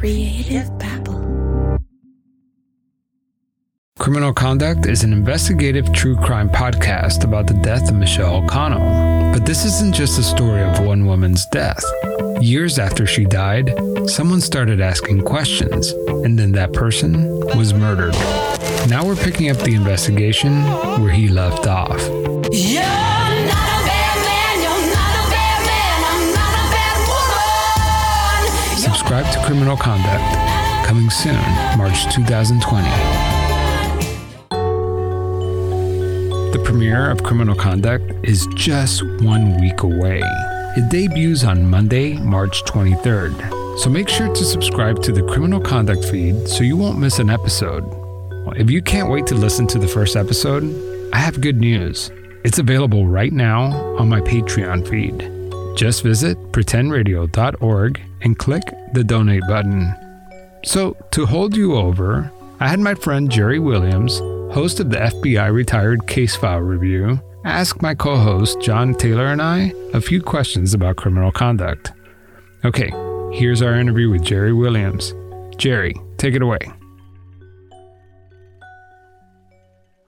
Creative Babble. Criminal Conduct is an investigative true crime podcast about the death of Michelle O'Connell. But this isn't just a story of one woman's death. Years after she died, someone started asking questions, and then that person was murdered. Now we're picking up the investigation where he left off. You're Criminal Conduct, coming soon, March 2020. The premiere of Criminal Conduct is just one week away. It debuts on Monday, March 23rd. So make sure to subscribe to the Criminal Conduct feed so you won't miss an episode. If you can't wait to listen to the first episode, I have good news. It's available right now on my Patreon feed. Just visit pretendradio.org and click the donate button. So, to hold you over, I had my friend Jerry Williams, host of the FBI Retired Case File Review, ask my co host John Taylor and I a few questions about criminal conduct. Okay, here's our interview with Jerry Williams. Jerry, take it away.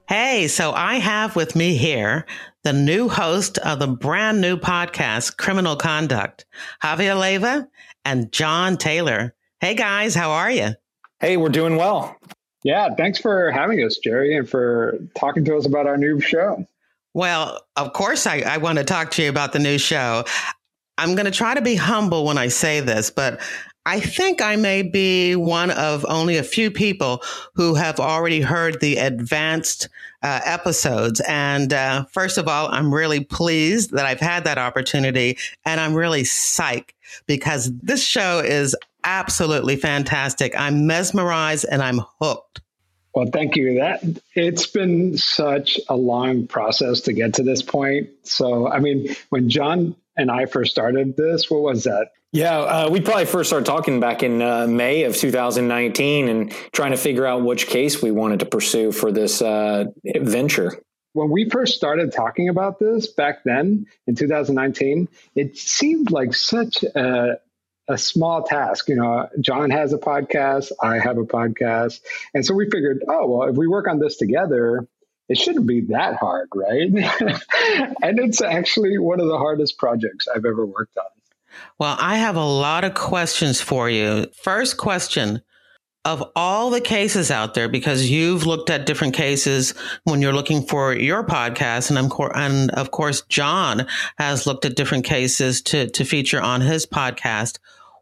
Hey, so I have with me here the new host of the brand new podcast, Criminal Conduct, Javier Leiva and John Taylor. Hey guys, how are you? Hey, we're doing well. Yeah, thanks for having us, Jerry, and for talking to us about our new show. Well, of course, I, I want to talk to you about the new show. I'm going to try to be humble when I say this, but I think I may be one of only a few people who have already heard the advanced uh, episodes. And uh, first of all, I'm really pleased that I've had that opportunity, and I'm really psyched because this show is absolutely fantastic. I'm mesmerized and I'm hooked. Well, thank you. That it's been such a long process to get to this point. So, I mean, when John and I first started this, what was that? Yeah, uh, we probably first started talking back in uh, May of 2019 and trying to figure out which case we wanted to pursue for this uh, venture. When we first started talking about this back then in 2019, it seemed like such a, a small task. You know, John has a podcast, I have a podcast. And so we figured, oh, well, if we work on this together, it shouldn't be that hard, right? and it's actually one of the hardest projects I've ever worked on. Well, I have a lot of questions for you. First question of all the cases out there, because you've looked at different cases when you're looking for your podcast, and, I'm, and of course, John has looked at different cases to, to feature on his podcast.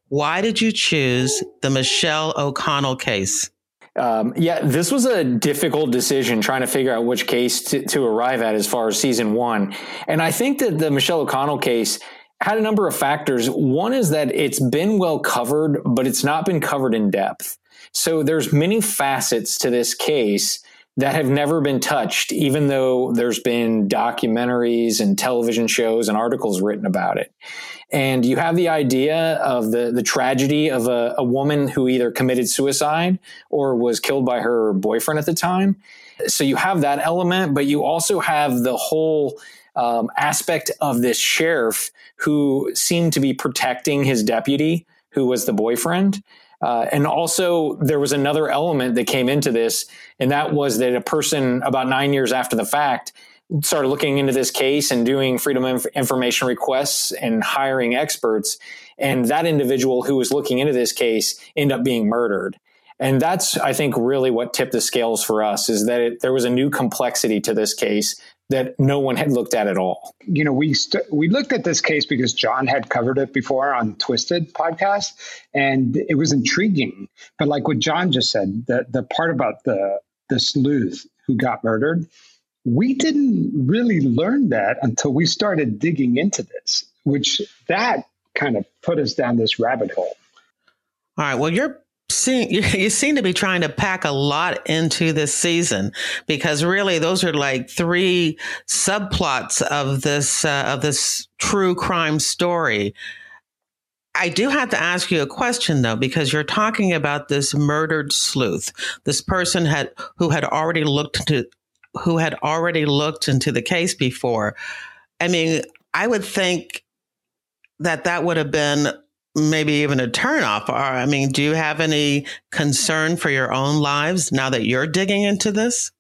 Why did you choose the Michelle O'Connell case? Um, yeah, this was a difficult decision trying to figure out which case to, to arrive at as far as season one. And I think that the Michelle O'Connell case had a number of factors. One is that it's been well covered, but it's not been covered in depth. So there's many facets to this case that have never been touched, even though there's been documentaries and television shows and articles written about it. And you have the idea of the, the tragedy of a, a woman who either committed suicide or was killed by her boyfriend at the time. So you have that element, but you also have the whole um, aspect of this sheriff who seemed to be protecting his deputy, who was the boyfriend. Uh, and also, there was another element that came into this, and that was that a person about nine years after the fact started looking into this case and doing freedom of information requests and hiring experts. And that individual who was looking into this case ended up being murdered. And that's, I think, really what tipped the scales for us is that it, there was a new complexity to this case that no one had looked at at all. You know, we st- we looked at this case because John had covered it before on Twisted podcast, and it was intriguing. But like what John just said, the the part about the the sleuth who got murdered, we didn't really learn that until we started digging into this, which that kind of put us down this rabbit hole. All right. Well, you're seem you seem to be trying to pack a lot into this season because really those are like three subplots of this uh, of this true crime story. I do have to ask you a question though because you're talking about this murdered sleuth. This person had who had already looked into who had already looked into the case before. I mean, I would think that that would have been maybe even a turnoff. Or, I mean, do you have any concern for your own lives now that you're digging into this?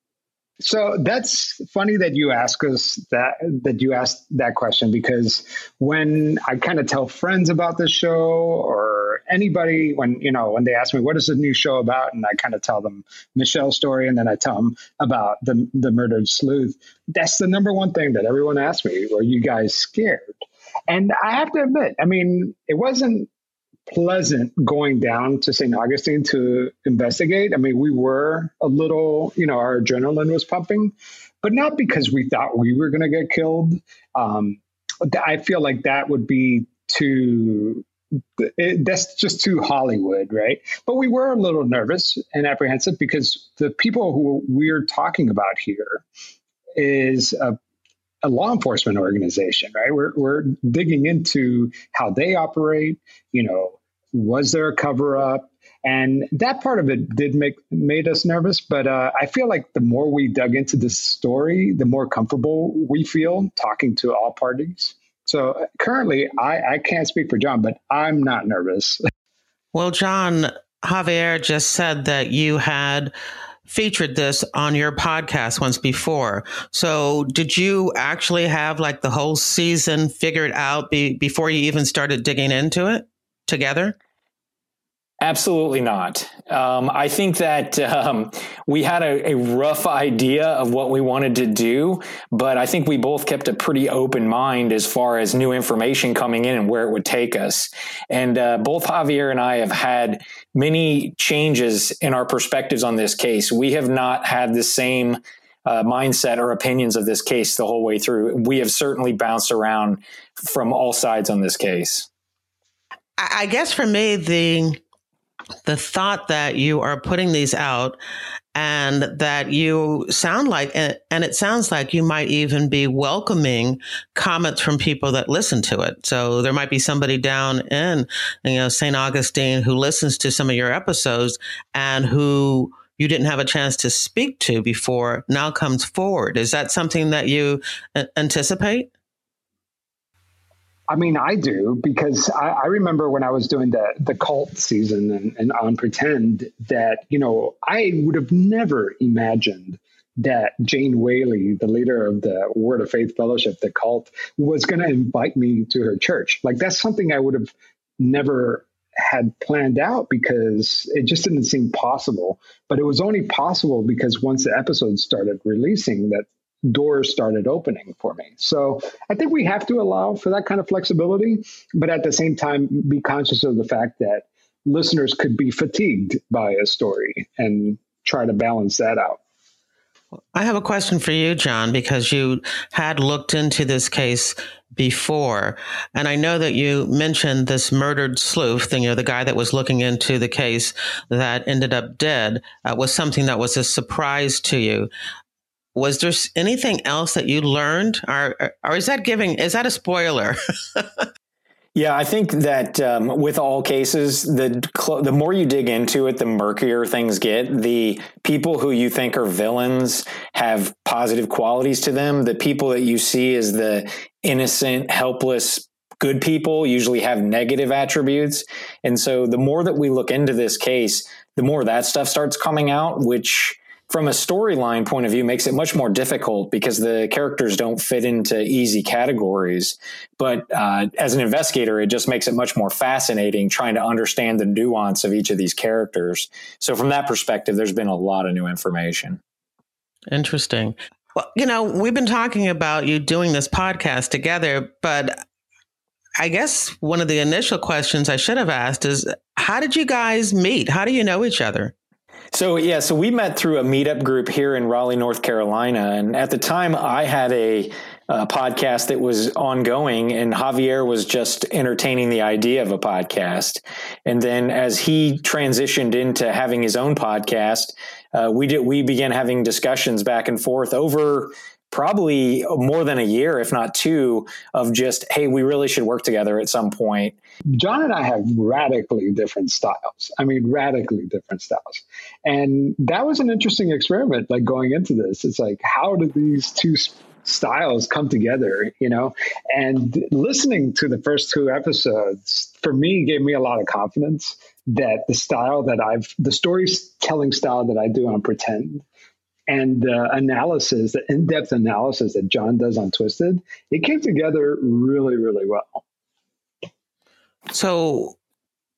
So that's funny that you ask us that that you asked that question because when I kind of tell friends about the show or anybody when you know when they ask me what is the new show about and I kind of tell them Michelle's story and then I tell them about the the murdered sleuth that's the number one thing that everyone asks me are you guys scared and I have to admit I mean it wasn't pleasant going down to St. Augustine to investigate. I mean, we were a little, you know, our adrenaline was pumping, but not because we thought we were going to get killed. Um, I feel like that would be too. It, that's just too Hollywood, right? But we were a little nervous and apprehensive because the people who we're talking about here is a a law enforcement organization, right? We're, we're digging into how they operate, you know, was there a cover up? And that part of it did make made us nervous, but uh, I feel like the more we dug into this story, the more comfortable we feel talking to all parties. So currently, I, I can't speak for John, but I'm not nervous. Well, John, Javier just said that you had featured this on your podcast once before. So, did you actually have like the whole season figured out be, before you even started digging into it? together? Absolutely not. Um, I think that um, we had a, a, rough idea of what we wanted to do, but I think we both kept a pretty open mind as far as new information coming in and where it would take us. And uh, both Javier and I have had many changes in our perspectives on this case. We have not had the same uh, mindset or opinions of this case the whole way through. We have certainly bounced around from all sides on this case. I guess for me, the the thought that you are putting these out and that you sound like and it sounds like you might even be welcoming comments from people that listen to it. So there might be somebody down in you know st augustine who listens to some of your episodes and who you didn't have a chance to speak to before now comes forward. Is that something that you uh, anticipate I mean, I do because I, I, remember when I was doing the the cult season and, and on pretend that you know I would have never imagined that Jane Whaley, the leader of the Word of Faith Fellowship, the cult, was going to invite me to her church. Like that's something I would have never had planned out because it just didn't seem possible. But it was only possible because once the episodes started releasing, that doors started opening for me. So I think we have to allow for that kind of flexibility, but at the same time, be conscious of the fact that listeners could be fatigued by a story and try to balance that out. I have a question for you, John, because you had looked into this case before. And I know that you mentioned this murdered sleuth, you know, the guy that was looking into the case that ended up dead uh, was something that was a surprise to you was there anything else that you learned? Or, or is that giving is that a spoiler? Yeah i think that um, with all cases the the more you dig into it the murkier things get. The people who you think are villains have positive qualities to them. The people that you see as the innocent helpless good people usually have negative attributes. And so the more that we look into this case the more that stuff starts coming out which from a storyline point of view makes it much more difficult because the characters don't fit into easy categories but uh, as an investigator it just makes it much more fascinating trying to understand the nuance of each of these characters so from that perspective there's been a lot of new information interesting well you know we've been talking about you doing this podcast together but I guess one of the initial questions I should have asked is how did you guys meet? How do you know each other? So yeah, so we met through a meetup group here in Raleigh, North Carolina, and at the time I had a, a, podcast that was ongoing, and Javier was just entertaining the idea of a podcast. And then as he transitioned into having his own podcast, uh, we did we began having discussions back and forth over probably more than a year, if not two, of just, hey, we really should work together at some point. John and I have radically different styles. I mean, radically different styles. And that was an interesting experiment, like going into this. It's like, how do these two styles come together, you know. And listening to the first two episodes for me gave me a lot of confidence that the style that I've, the storytelling style that I do on Pretend and the analysis, the in depth analysis that John does on Twisted, it came together really, really well. So,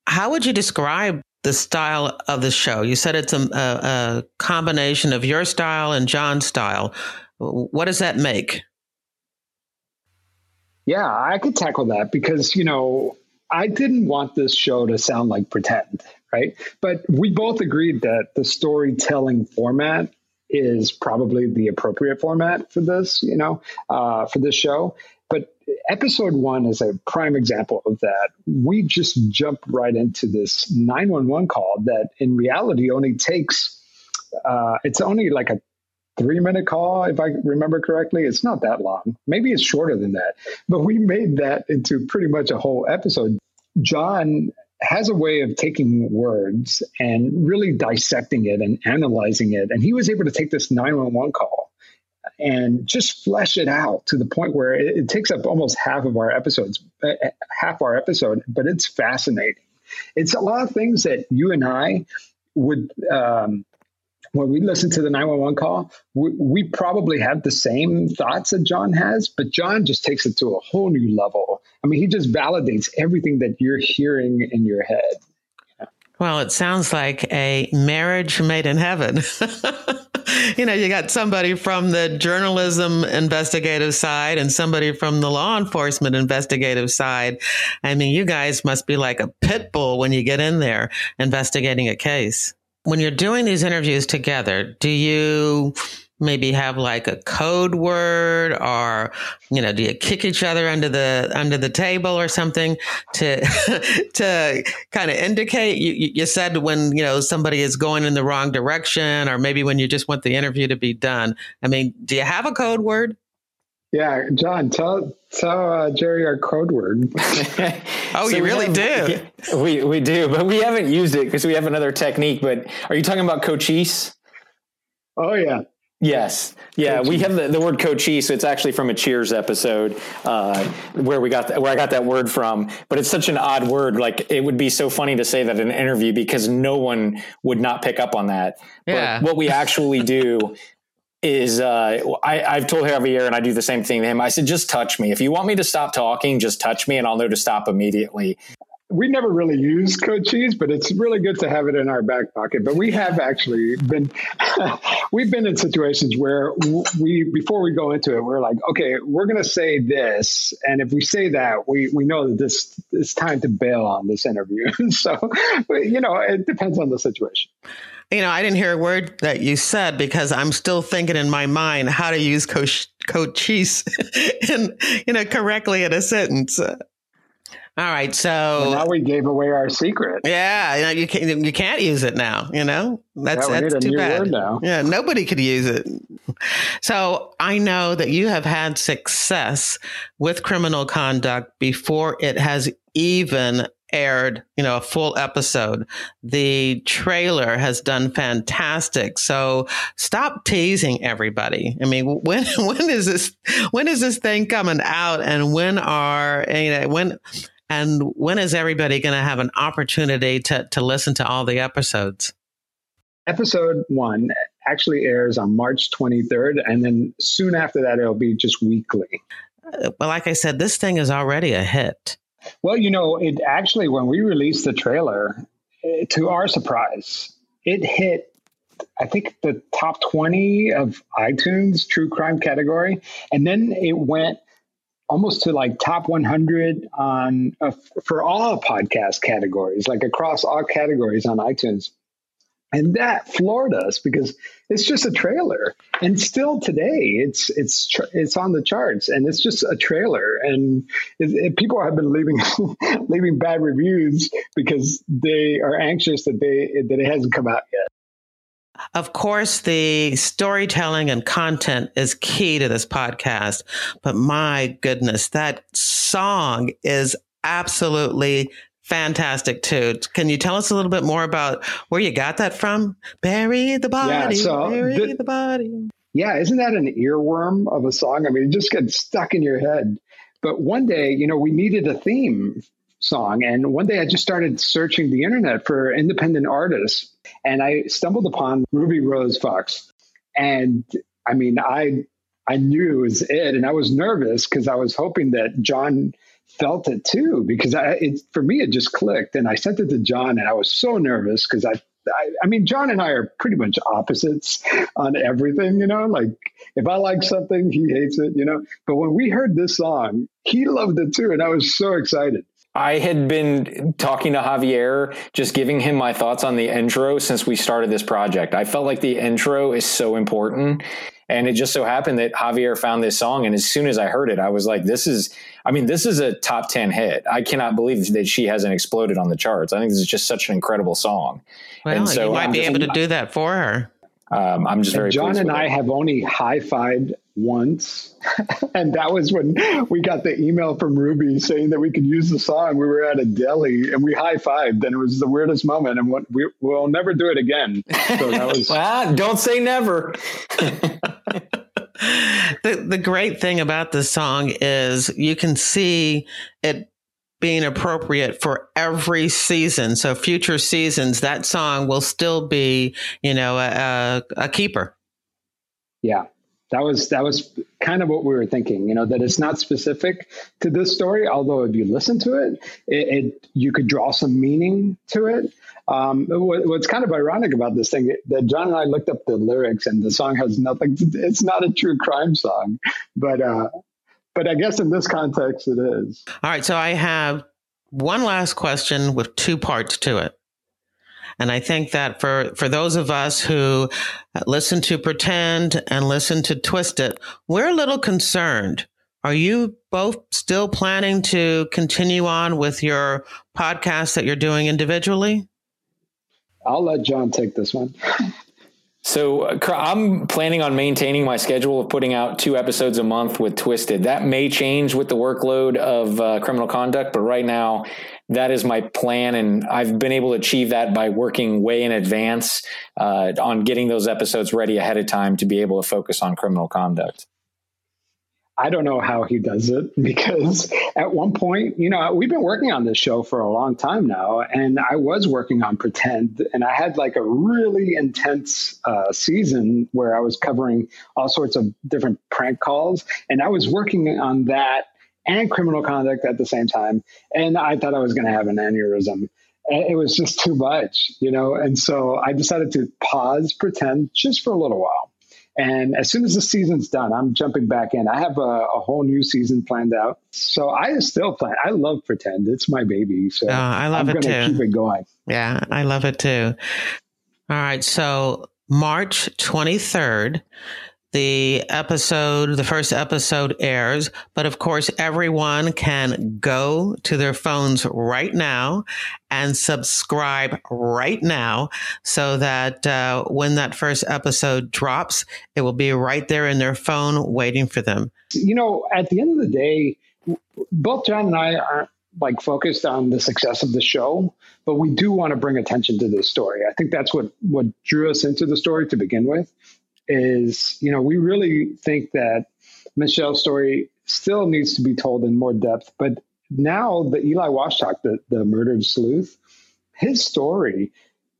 how would you describe the style of the show? You said it's a, a, combination of your style and John's style. What does that make? Yeah, I could tackle that because, you know, I didn't want this show to sound like pretend, right? But we both agreed that the storytelling format is probably the appropriate format for this, you know, uh, for this show. Episode one is a prime example of that. We just jump right into this 911 call that in reality only takes, uh, it's only like a three minute call, if I remember correctly. It's not that long. Maybe it's shorter than that. But we made that into pretty much a whole episode. John has a way of taking words and really dissecting it and analyzing it. And he was able to take this 911 call and just flesh it out to the point where it, it takes up almost half of our episodes, uh, half our episode, but it's fascinating. It's a lot of things that you and I would um, when we listen to the 911 call, we, we, probably have the same thoughts that John has, but John just takes it to a whole new level. I mean, he just validates everything that you're hearing in your head. Well, it sounds like a marriage made in heaven. you know, you got somebody from the journalism investigative side and somebody from the law enforcement investigative side. I mean, you guys must be like a pit bull when you get in there investigating a case when you're doing these interviews together, do you maybe have like a code word or you know do you kick each other under the under the table or something to to kind of indicate you, you said when you know somebody is going in the wrong direction or maybe when you just want the interview to be done i mean do you have a code word yeah, John, tell tell uh, Jerry our code word. oh, so you really have, do. We we do, but we haven't used it because we have another technique. But are you talking about cochise? Oh yeah. Yes. Yeah, we have the, the word cochise. So it's actually from a Cheers episode uh, where we got where I got that word from. But it's such an odd word. Like it would be so funny to say that in an interview because no one would not pick up on that. Yeah. But what we actually do is uh, I, I've told Javier, and I do the same thing to him. I said, just touch me. If you want me to stop talking, just touch me, and I'll know to stop immediately. We never really use cheese, but it's really good to have it in our back pocket. But we have actually been, we've been in situations where we, before we go into it, we're like, okay, we're going to say this, and if we say that, we we know that this it's time to bail on this interview. so, you know, it depends on the situation you know, I didn't hear a word that you said because I'm still thinking in my mind how to use coach cochise in you know correctly in a sentence. All right, so well, now we gave away our secret. Yeah, you know, you can't you can't use it now. You know that's yeah, that's too bad. now. Yeah, nobody could use it. So I know that you have had success with criminal conduct before it has even aired, you know, a full episode. The trailer has done fantastic. So stop teasing everybody. I mean, when when is this when is this thing coming out and when are you know when and when is everybody going to have an opportunity to to listen to all the episodes? Episode 1 actually airs on March 23rd and then soon after that it'll be just weekly. Uh, well, like I said, this thing is already a hit. Well, you know, it actually, when we released the trailer, eh, to our surprise, it hit, I think, the top 20 of iTunes true crime category. And then it went almost to like top 100 on uh, for all podcast categories, like across all categories on iTunes. And that floored us because it's just a trailer, and still today it's it's it's on the charts, and it's just a trailer, and it, it, people have been leaving leaving bad reviews because they are anxious that they that it hasn't come out yet. Of course, the storytelling and content is key to this podcast, but my goodness, that song is absolutely fantastic too. Can you tell us a little bit more about where you got that from? Bury the body, yeah, so bury the, the body. yeah, isn't that an earworm of a song? I mean, it just gets stuck in your head. But one day, you know, we needed a theme song. And one day I just started searching the internet for independent artists and I stumbled upon Ruby Rose Fox. And I mean, I I knew it was it, and I was nervous because I was hoping that John felt it too. Because I, it, for me, it just clicked, and I sent it to John, and I was so nervous because I, I, I mean, John and I are pretty much opposites on everything. You know, like if I like something, he hates it. You know, but when we heard this song, he loved it too, and I was so excited. I had been talking to Javier, just giving him my thoughts on the intro since we started this project. I felt like the intro is so important. And it just so happened that Javier found this song. And as soon as I heard it, I was like, this is, I mean, this is a top 10 hit. I cannot believe that she hasn't exploded on the charts. I think this is just such an incredible song. Well, And so you might I'm be just- able to do that for her. Um, I'm just very And John and I it. have only high fived once. and that was when we got the email from Ruby saying that we could use the song. We were at a deli and we high fived, and it was the weirdest moment. And what, we, we'll never do it again. So that was. Ah, don't say never. the the great thing about this song is you can see it being appropriate for every season. So future seasons, that song will still be, you know, a, a, a keeper. Yeah, that was that was kind of what we were thinking. You know that it's not specific to this story, although if you listen to it, it, it you could draw some meaning to it. Um, what, what's kind of ironic about this thing that John and I looked up the lyrics, and the song has nothing. To, it's not a true crime song, but uh, but I guess in this context, it is. All right, so I have one last question with two parts to it. And I think that for, for those of us who uh, listen to Pretend and listen to Twisted, we're a little concerned. Are you both still planning to continue on with your podcast that you're doing individually? I'll let John take this one. So uh, I'm planning on maintaining my schedule of putting out two episodes a month with Twisted. That may change with the workload of uh, criminal conduct, but right now that is my plan, and I've been able to achieve that by working way in advance uh, on getting those episodes ready ahead of time to be able to focus on criminal conduct. I don't know how he does it because at one point, you know, we've been working on this show for a long time now, and I was working on Pretend, and I had like a really intense uh, season where I was covering all sorts of different prank calls, and I was working on that and criminal conduct at the same time, and I thought I was going to have an aneurysm. It was just too much, you know, and so I decided to pause Pretend just for a little while. And as soon as the season's done, I'm jumping back in. I have a, a whole new season planned out. So I still plan. I love Pretend. It's my baby. So Oh, I love I'm it too. keep it going. Yeah, I love it too. All right. So, March 23rd, the episode, the first episode airs. But of course, everyone can go to their phones right now and subscribe right now so that uh, when that first episode drops, it will be right there in their phone waiting for them. You know, at the end of the day, both John and I aren't like focused on the success of the show, but we do want to bring attention to this story. I think that's what what drew us into the story to begin with. Is you know we really think that Michelle's story still needs to be told in more depth, but now the Eli Washtalk, the the murdered sleuth, his story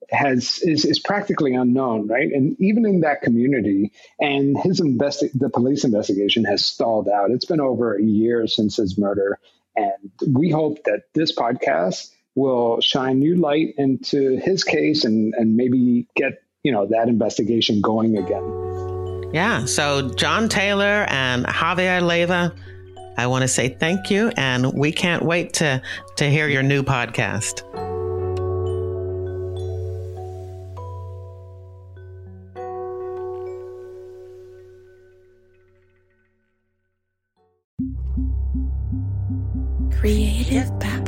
has is, is practically unknown, right? And even in that community, and his investi- the police investigation has stalled out. It's been over a year since his murder, and we hope that this podcast will shine new light into his case and and maybe get you know that investigation going again. Yeah. So, John Taylor and Javier Leiva, I want to say thank you. And we can't wait to, to hear your new podcast. Creative Babble.